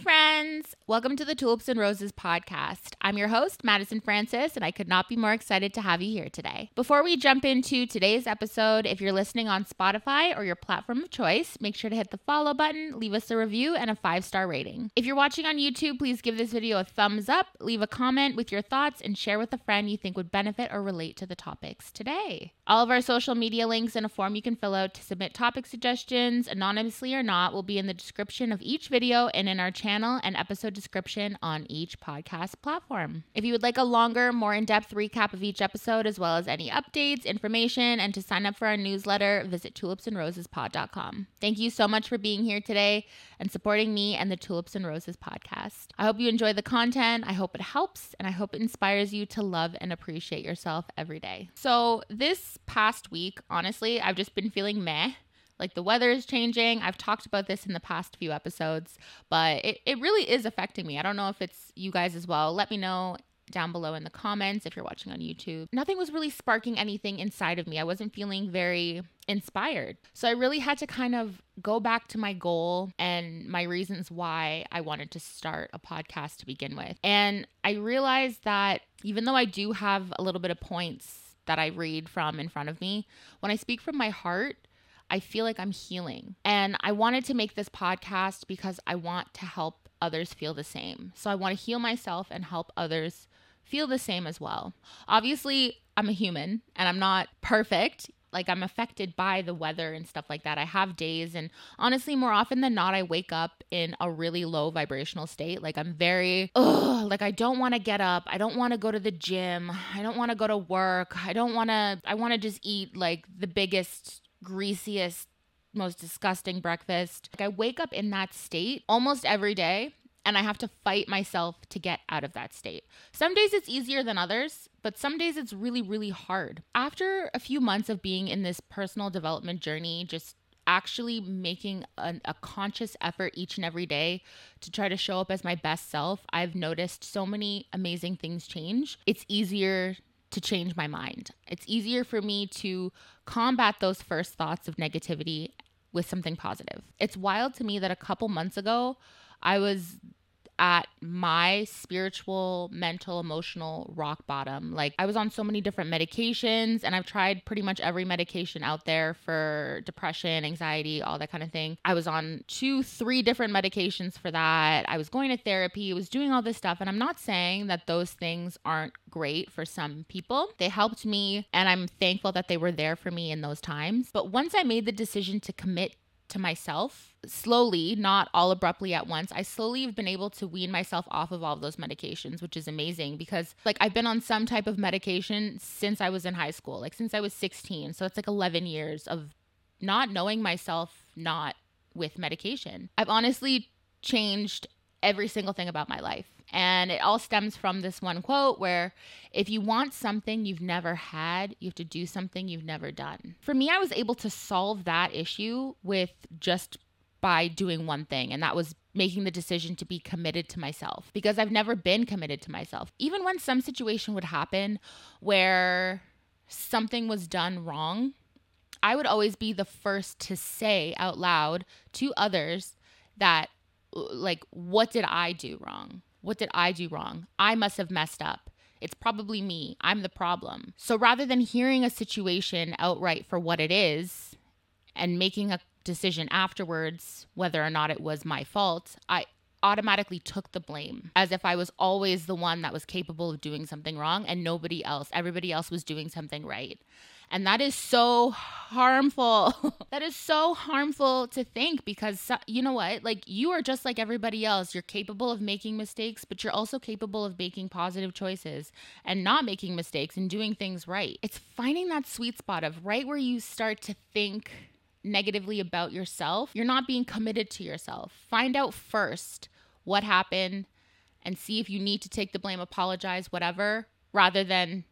friends. Welcome to the Tulips and Roses podcast. I'm your host, Madison Francis, and I could not be more excited to have you here today. Before we jump into today's episode, if you're listening on Spotify or your platform of choice, make sure to hit the follow button, leave us a review, and a five star rating. If you're watching on YouTube, please give this video a thumbs up, leave a comment with your thoughts, and share with a friend you think would benefit or relate to the topics today. All of our social media links and a form you can fill out to submit topic suggestions, anonymously or not, will be in the description of each video and in our channel and episode description on each podcast platform. If you would like a longer, more in depth recap of each episode, as well as any updates, information, and to sign up for our newsletter, visit tulipsandrosespod.com. Thank you so much for being here today and supporting me and the Tulips and Roses podcast. I hope you enjoy the content. I hope it helps, and I hope it inspires you to love and appreciate yourself every day. So, this past week, honestly, I've just been feeling meh. Like the weather is changing. I've talked about this in the past few episodes, but it, it really is affecting me. I don't know if it's you guys as well. Let me know down below in the comments if you're watching on YouTube. Nothing was really sparking anything inside of me. I wasn't feeling very inspired. So I really had to kind of go back to my goal and my reasons why I wanted to start a podcast to begin with. And I realized that even though I do have a little bit of points that I read from in front of me, when I speak from my heart, I feel like I'm healing. And I wanted to make this podcast because I want to help others feel the same. So I want to heal myself and help others feel the same as well. Obviously, I'm a human and I'm not perfect. Like I'm affected by the weather and stuff like that. I have days and honestly more often than not I wake up in a really low vibrational state. Like I'm very ugh, like I don't want to get up. I don't want to go to the gym. I don't want to go to work. I don't want to I want to just eat like the biggest greasiest, most disgusting breakfast. Like I wake up in that state almost every day and I have to fight myself to get out of that state. Some days it's easier than others, but some days it's really, really hard. After a few months of being in this personal development journey, just actually making a, a, conscious effort each and every day to try to show up as my best self, I've noticed so many amazing things change. It's easier to change my mind. It's easier for me to combat those first thoughts of negativity with something positive. It's wild to me that a couple months ago, I was at my spiritual, mental, emotional rock bottom. Like I was on so many different medications and I've tried pretty much every medication out there for depression, anxiety, all that kind of thing. I was on two, three different medications for that. I was going to therapy, I was doing all this stuff. And I'm not saying that those things aren't great for some people. They helped me and I'm thankful that they were there for me in those times. But once I made the decision to commit to myself slowly, not all abruptly at once. I slowly have been able to wean myself off of all of those medications, which is amazing because like I've been on some type of medication since I was in high school, like since I was 16. So it's like 11 years of not knowing myself not with medication. I've honestly changed every single thing about my life. And it all stems from this one quote where if you want something you've never had, you have to do something you've never done. For me, I was able to solve that issue with just by doing one thing, and that was making the decision to be committed to myself because I've never been committed to myself. Even when some situation would happen where something was done wrong, I would always be the first to say out loud to others that, like, what did I do wrong? What did I do wrong? I must have messed up. It's probably me. I'm the problem. So rather than hearing a situation outright for what it is and making a decision afterwards whether or not it was my fault, I automatically took the blame as if I was always the one that was capable of doing something wrong and nobody else, everybody else was doing something right. And that is so harmful. that is so harmful to think because you know what? Like you are just like everybody else. You're capable of making mistakes, but you're also capable of making positive choices and not making mistakes and doing things right. It's finding that sweet spot of right where you start to think negatively about yourself. You're not being committed to yourself. Find out first what happened and see if you need to take the blame, apologize, whatever, rather than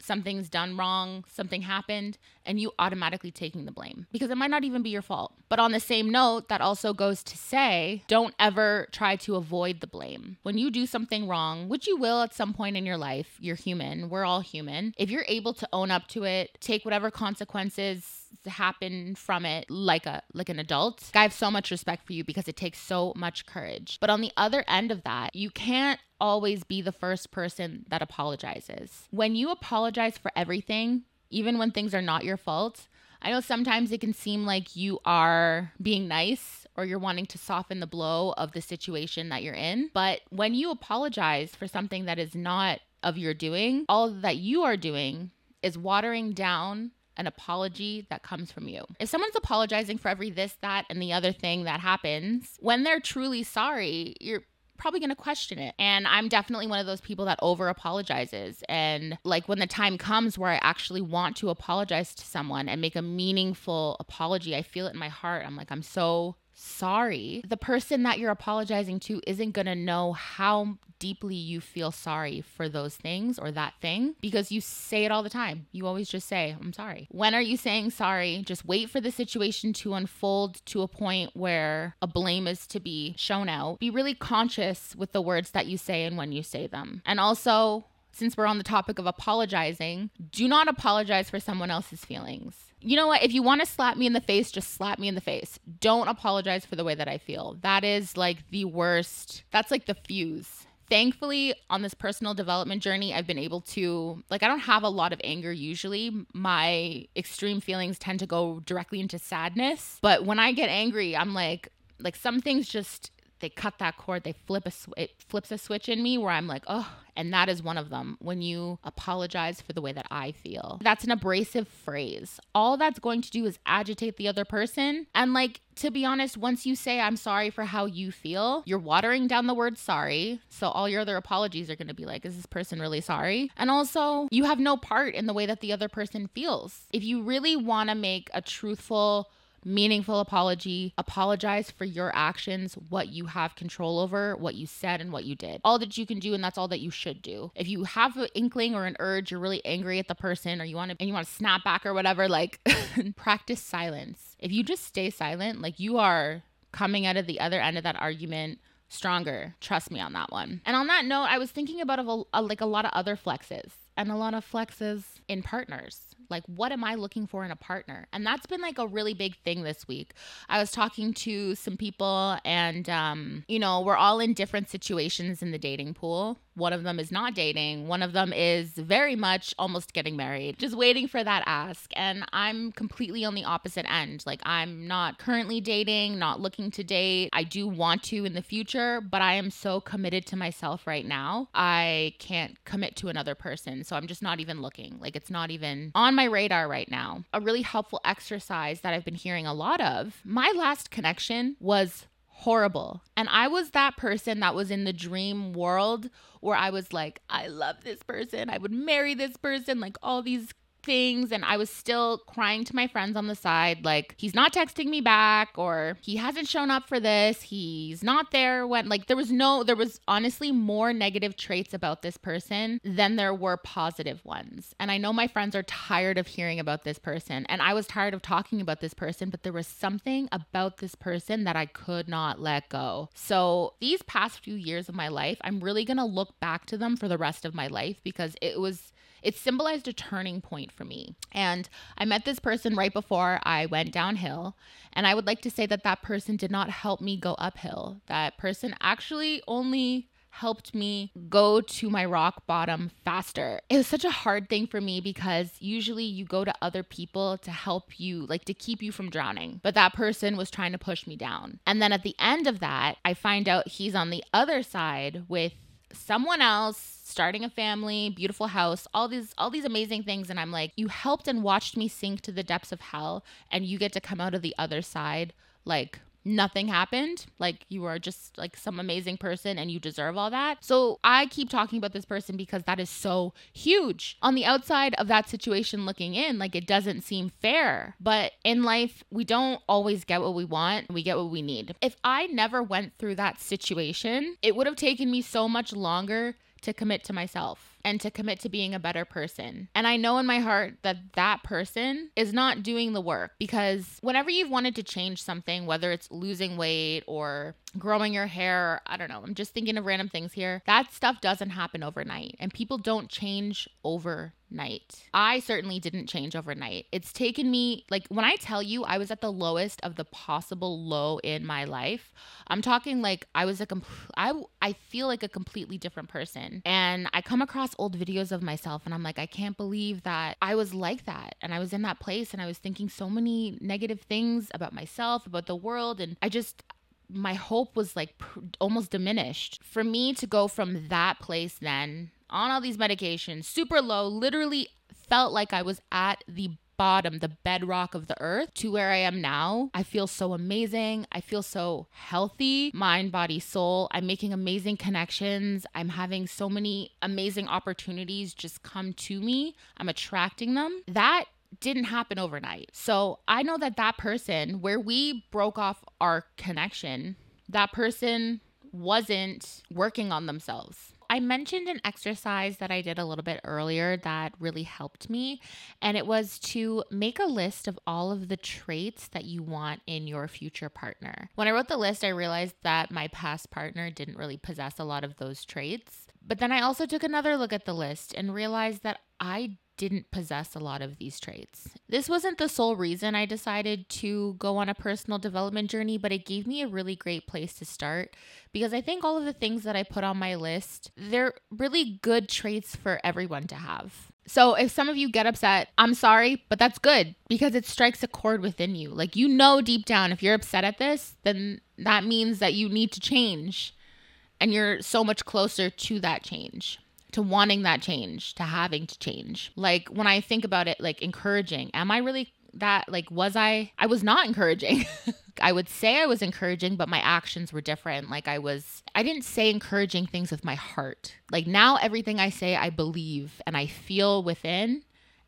something's done wrong, something happened, and you automatically taking the blame because it might not even be your fault. But on the same note, that also goes to say don't ever try to avoid the blame. When you do something wrong, which you will at some point in your life, you're human, we're all human. If you're able to own up to it, take whatever consequences happen from it like a like an adult i have so much respect for you because it takes so much courage but on the other end of that you can't always be the first person that apologizes when you apologize for everything even when things are not your fault I know sometimes it can seem like you are being nice or you're wanting to soften the blow of the situation that you're in. But when you apologize for something that is not of your doing, all that you are doing is watering down an apology that comes from you. If someone's apologizing for every this, that, and the other thing that happens, when they're truly sorry, you're probably going to question it. And I'm definitely one of those people that over apologizes. And like when the time comes where I actually want to apologize to someone and make a meaningful apology, I feel it in my heart. I'm like, I'm so sorry, the person that you're apologizing to isn't going to know how deeply you feel sorry for those things or that thing because you say it all the time. You always just say, I'm sorry. When are you saying sorry? Just wait for the situation to unfold to a point where a blame is to be shown out. Be really conscious with the words that you say and when you say them. And also, since we're on the topic of apologizing, do not apologize for someone else's feelings you know what? If you want to slap me in the face, just slap me in the face. Don't apologize for the way that I feel. That is like the worst. That's like the fuse. Thankfully, on this personal development journey, I've been able to, like, I don't have a lot of anger usually. My extreme feelings tend to go directly into sadness. But when I get angry, I'm like, like some things just they cut that cord, they flip a sw- it flips a switch in me where I'm like, oh, and that is one of them. When you apologize for the way that I feel, that's an abrasive phrase. All that's going to do is agitate the other person. And like to be honest, once you say I'm sorry for how you feel, you're watering down the word sorry. So all your other apologies are going to be like, is this person really sorry? And also, you have no part in the way that the other person feels. If you really want to make a truthful meaningful apology, apologize for your actions, what you have control over, what you said, and what you did. All that you can do, and that's all that you should do. If you have an inkling or an urge, you're really angry at the person, or you want to and you want to snap back or whatever, like practice silence. If you just stay silent, like you are coming out of the other end of that argument stronger. Trust me on that one. And on that note, I was thinking about a, a, like a lot of other flexes and a lot of flexes in partners like, what am I looking for in a partner? And that's been like a really big thing this week. I was talking to some people, and, um, you know, we're all in different situations in the dating pool. One of them is not dating, one of them is very much almost getting married, just waiting for that ask. And I'm completely on the opposite end. Like, I'm not currently dating, not looking to date. I do want to in the future, but I am so committed to myself right now. I can't commit to another person. So I'm just not even looking. Like, it's not even on my radar right now. A really helpful exercise that I've been hearing a lot of. My last connection was horrible. And I was that person that was in the dream world where I was like, I love this person. I would marry this person, like all these things and I was still crying to my friends on the side like he's not texting me back or he hasn't shown up for this. He's not there when like there was no there was honestly more negative traits about this person than there were positive ones. And I know my friends are tired of hearing about this person and I was tired of talking about this person but there was something about this person that I could not let go. So these past few years of my life I'm really going to look back to them for the rest of my life because it was it symbolized a turning point for me. And I met this person right before I went downhill. And I would like to say that that person did not help me go uphill. That person actually only helped me go to my rock bottom faster. It was such a hard thing for me because usually you go to other people to help you, like to keep you from drowning. But that person was trying to push me down. And then at the end of that, I find out he's on the other side with someone else starting a family beautiful house all these all these amazing things. And i'm like you helped and watched me sink to the depths of hell and you get to come out of the other side like nothing happened. Like you are just like some amazing person and you deserve all that. So I keep talking about this person because that is so huge. On the outside of that situation looking in, like it doesn't seem fair. But in life, we don't always get what we want, we get what we need. If I never went through that situation, it would have taken me so much longer to commit to myself and to commit to being a better person. And I know in my heart that that person is not doing the work because whenever you've wanted to change something, whether it's losing weight or growing your hair, I don't know, I'm just thinking of random things here, that stuff doesn't happen overnight and people don't change overnight. I certainly didn't change overnight. It's taken me, like, when I tell you I was at the lowest of the possible low in my life, I'm talking like I was a complete, I, I feel like a completely different person. And I come across old videos of myself and I'm like, I can't believe that I was like that. And I was in that place and I was thinking so many negative things about myself, about the world. And I just, my hope was like pr- almost diminished. For me to go from that place then on all these medications, super low, literally felt like I was at the bottom, the bedrock of the earth to where I am now. I feel so amazing. I feel so healthy, mind, body, soul. I'm making amazing connections. I'm having so many amazing opportunities just come to me. I'm attracting them. That didn't happen overnight. So I know that that person, where we broke off our connection, that person wasn't working on themselves. I mentioned an exercise that I did a little bit earlier that really helped me, and it was to make a list of all of the traits that you want in your future partner. When I wrote the list, I realized that my past partner didn't really possess a lot of those traits. But then I also took another look at the list and realized that I didn't possess a lot of these traits. This wasn't the sole reason I decided to go on a personal development journey, but it gave me a really great place to start because I think all of the things that I put on my list, they're really good traits for everyone to have. So if some of you get upset, I'm sorry, but that's good because it strikes a chord within you. Like you know deep down if you're upset at this, then that means that you need to change and you're so much closer to that change to wanting that change, to having to change. Like when I think about it, like encouraging, am I really that? Like, was I? I was not encouraging. I would say I was encouraging, but my actions were different. Like, I was, I didn't say encouraging things with my heart. Like, now everything I say, I believe and I feel within.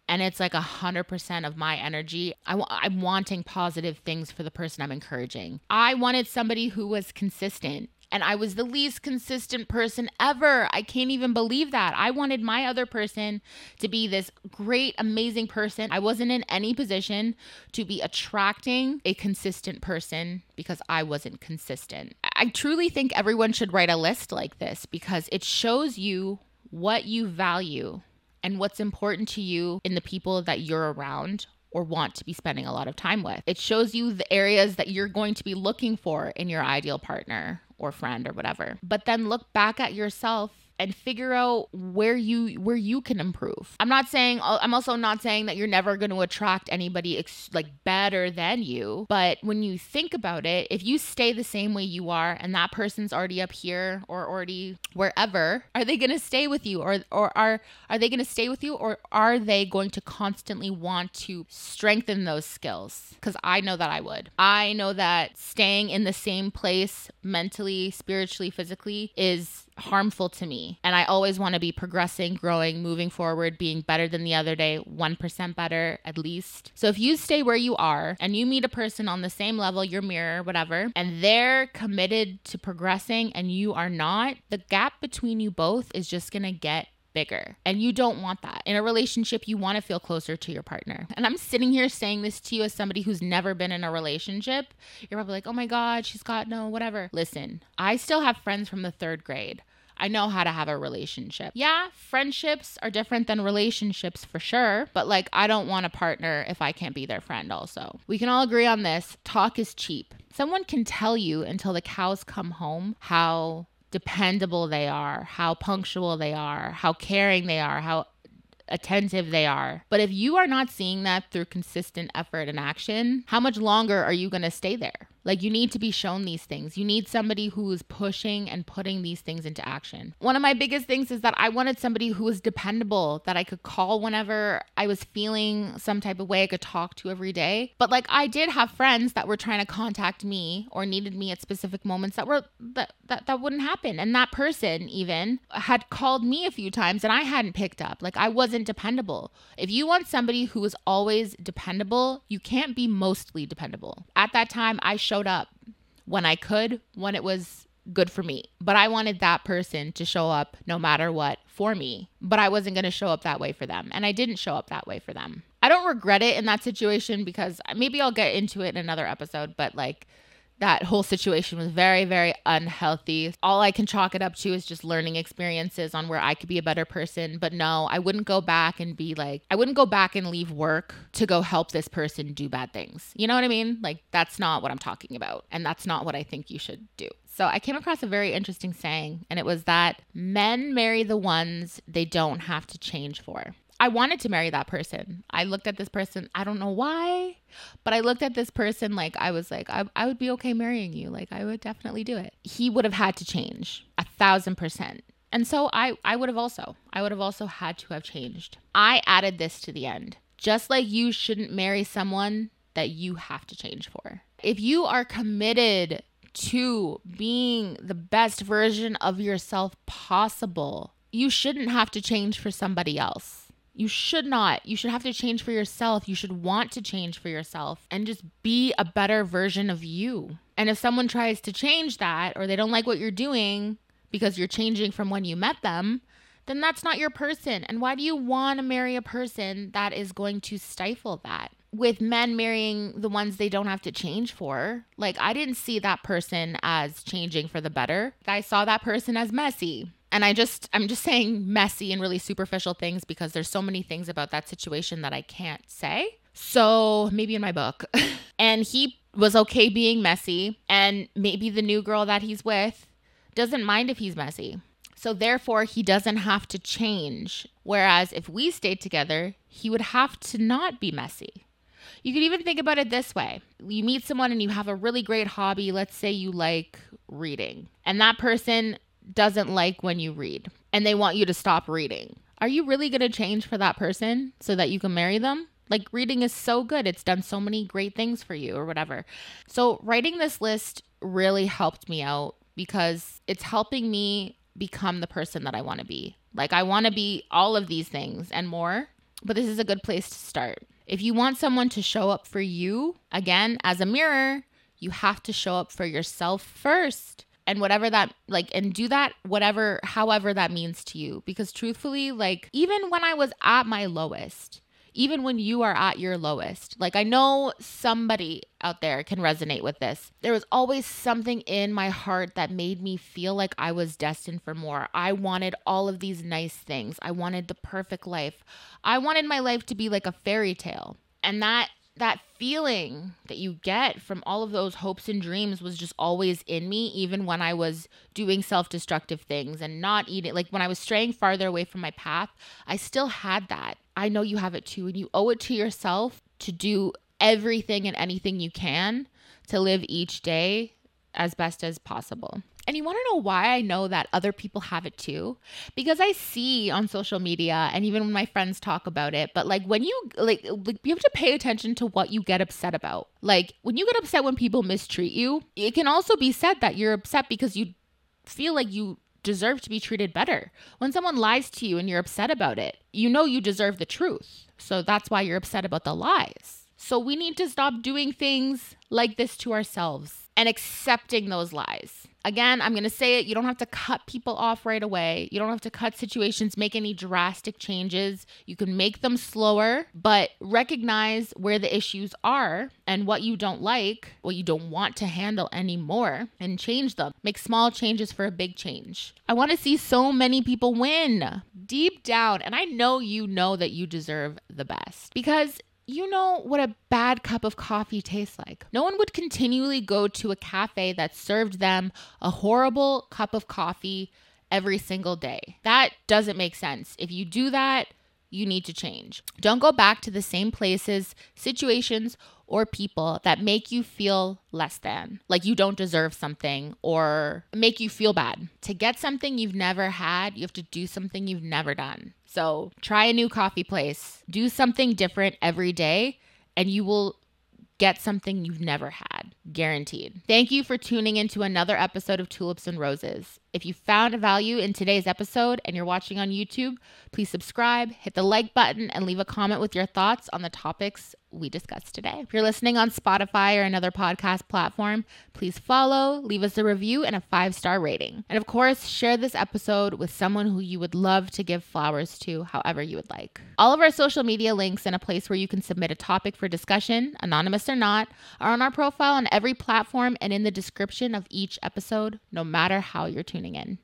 And it's like a hundred percent of my energy. I w- I'm wanting positive things for the person I'm encouraging. I wanted somebody who was consistent and I was the least consistent person ever. I can't even believe that. I wanted my other person to be this great, amazing person. I wasn't in any position to be attracting a consistent person because I wasn't consistent. I truly think everyone should write a list like this because it shows you what you value and what's important to you in the people that you're around or want to be spending a lot of time with. It shows you the areas that you're going to be looking for in your ideal partner or friend or whatever. But then look back at yourself and figure out where you where you can improve. I'm not saying I'm also not saying that you're never going to attract anybody ex- like better than you, but when you think about it, if you stay the same way you are and that person's already up here or already wherever, are they going to stay with you or or are are they going to stay with you or are they going to constantly want to strengthen those skills? Cuz I know that I would. I know that staying in the same place mentally, spiritually, physically is harmful to me. And I always want to be progressing, growing, moving forward, being better than the other day, 1% better at least. So if you stay where you are and you meet a person on the same level, your mirror, whatever, and they're committed to progressing and you are not, the gap between you both is just going to get bigger. And you don't want that. In a relationship, you want to feel closer to your partner. And I'm sitting here saying this to you as somebody who's never been in a relationship. You're probably like, oh my God, she's got no, whatever. Listen, I still have friends from the third grade. I know how to have a relationship. Yeah, friendships are different than relationships for sure, but like I don't want a partner if I can't be their friend also. We can all agree on this. Talk is cheap. Someone can tell you until the cows come home how dependable they are, how punctual they are, how caring they are, how attentive they are. But if you are not seeing that through consistent effort and action, how much longer are you going to stay there? Like you need to be shown these things. You need somebody who is pushing and putting these things into action. One of my biggest things is that I wanted somebody who was dependable, that I could call whenever I was feeling some type of way I could talk to every day. But like I did have friends that were trying to contact me or needed me at specific moments that were that that, that wouldn't happen. And that person even had called me a few times and I hadn't picked up. Like I wasn't dependable. If you want somebody who is always dependable, you can't be mostly dependable. At that time I showed showed up when I could, when it was good for me. But I wanted that person to show up no matter what for me. But I wasn't going to show up that way for them. And I didn't show up that way for them. I don't regret it in that situation because uh, maybe I'll get into it in another episode, but like that whole situation was very, very unhealthy. All I can chalk it up to is just learning experiences on where I could be a better person. But no, I wouldn't go back and be like, I wouldn't go back and leave work to go help this person do bad things. You know what I mean? Like, that's not what I'm talking about. And that's not what I think you should do. So I came across a very interesting saying, and it was that men marry the ones they don't have to change for. I wanted to marry that person. I looked at this person, I don't know why, but I looked at this person like I was like, I, I would be okay marrying you. Like, I would definitely do it. He would have had to change a thousand percent. And so I, I would have also, I would have also had to have changed. I added this to the end. Just like you shouldn't marry someone that you have to change for. If you are committed to being the best version of yourself possible, you shouldn't have to change for somebody else. You should not. You should have to change for yourself. You should want to change for yourself and just be a better version of you. And if someone tries to change that or they don't like what you're doing because you're changing from when you met them, then that's not your person. And why do you want to marry a person that is going to stifle that? With men marrying the ones they don't have to change for, like I didn't see that person as changing for the better. I saw that person as messy and I just I'm just saying messy and really superficial things because there's so many things about that situation that I can't say. So maybe in my book. and he was okay being messy and maybe the new girl that he's with doesn't mind if he's messy. So therefore he doesn't have to change. Whereas if we stayed together, he would have to not be messy. You could even think about it this way. You meet someone and you have a really great hobby. Let's say you like reading. And that person doesn't like when you read and they want you to stop reading. Are you really going to change for that person so that you can marry them? Like reading is so good. It's done so many great things for you or whatever. So writing this list really helped me out because it's helping me become the person that I want to be. Like I want to be all of these things and more, but this is a good place to start. If you want someone to show up for you, again, as a mirror, you have to show up for yourself first and whatever that like and do that whatever however that means to you. Because truthfully like even when i was at my lowest even when you are at your lowest like i know somebody out there can resonate with this. There was always something in my heart that made me feel like i was destined for more. I wanted all of these nice things. I wanted the perfect life. I wanted my life to be like a fairy tale. And that that feeling that you get from all of those hopes and dreams was just always in me, even when I was doing self destructive things and not eating. Like when I was straying farther away from my path, I still had that. I know you have it too. And you owe it to yourself to do everything and anything you can to live each day as best as possible. And you want to know why I know that other people have it too? Because I see on social media and even when my friends talk about it, but like when you like, like you have to pay attention to what you get upset about. Like when you get upset when people mistreat you, it can also be said that you're upset because you feel like you deserve to be treated better. When someone lies to you and you're upset about it, you know you deserve the truth. So that's why you're upset about the lies. So we need to stop doing things like this to ourselves and accepting those lies. Again, I'm going to say it. You don't have to cut people off right away. You don't have to cut situations, make any drastic changes. You can make them slower, but recognize where the issues are and what you don't like, what you don't want to handle anymore, and change them. Make small changes for a big change. I want to see so many people win deep down. And I know you know that you deserve the best because you know what a bad cup of coffee tastes like. No one would continually go to a cafe that served them a horrible cup of coffee every single day. That doesn't make sense. If you do that, you need to change. Don't go back to the same places, situations, or people that make you feel less than, like you don't deserve something or make you feel bad. To get something you've never had, you have to do something you've never done. So try a new coffee place, do something different every day, and you will get something you've never had. guaranteed. Thank you for tuning into another episode of Tulips and Roses. If you found value in today's episode and you're watching on YouTube, please subscribe, hit the like button, and leave a comment with your thoughts on the topics we discussed today. If you're listening on Spotify or another podcast platform, please follow, leave us a review, and a five star rating. And of course, share this episode with someone who you would love to give flowers to, however you would like. All of our social media links and a place where you can submit a topic for discussion, anonymous or not, are on our profile on every platform and in the description of each episode, no matter how you're tuning in.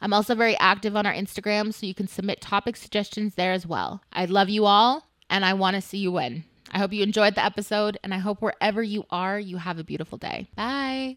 I'm also very active on our Instagram, so you can submit topic suggestions there as well. I love you all, and I want to see you win. I hope you enjoyed the episode, and I hope wherever you are, you have a beautiful day. Bye.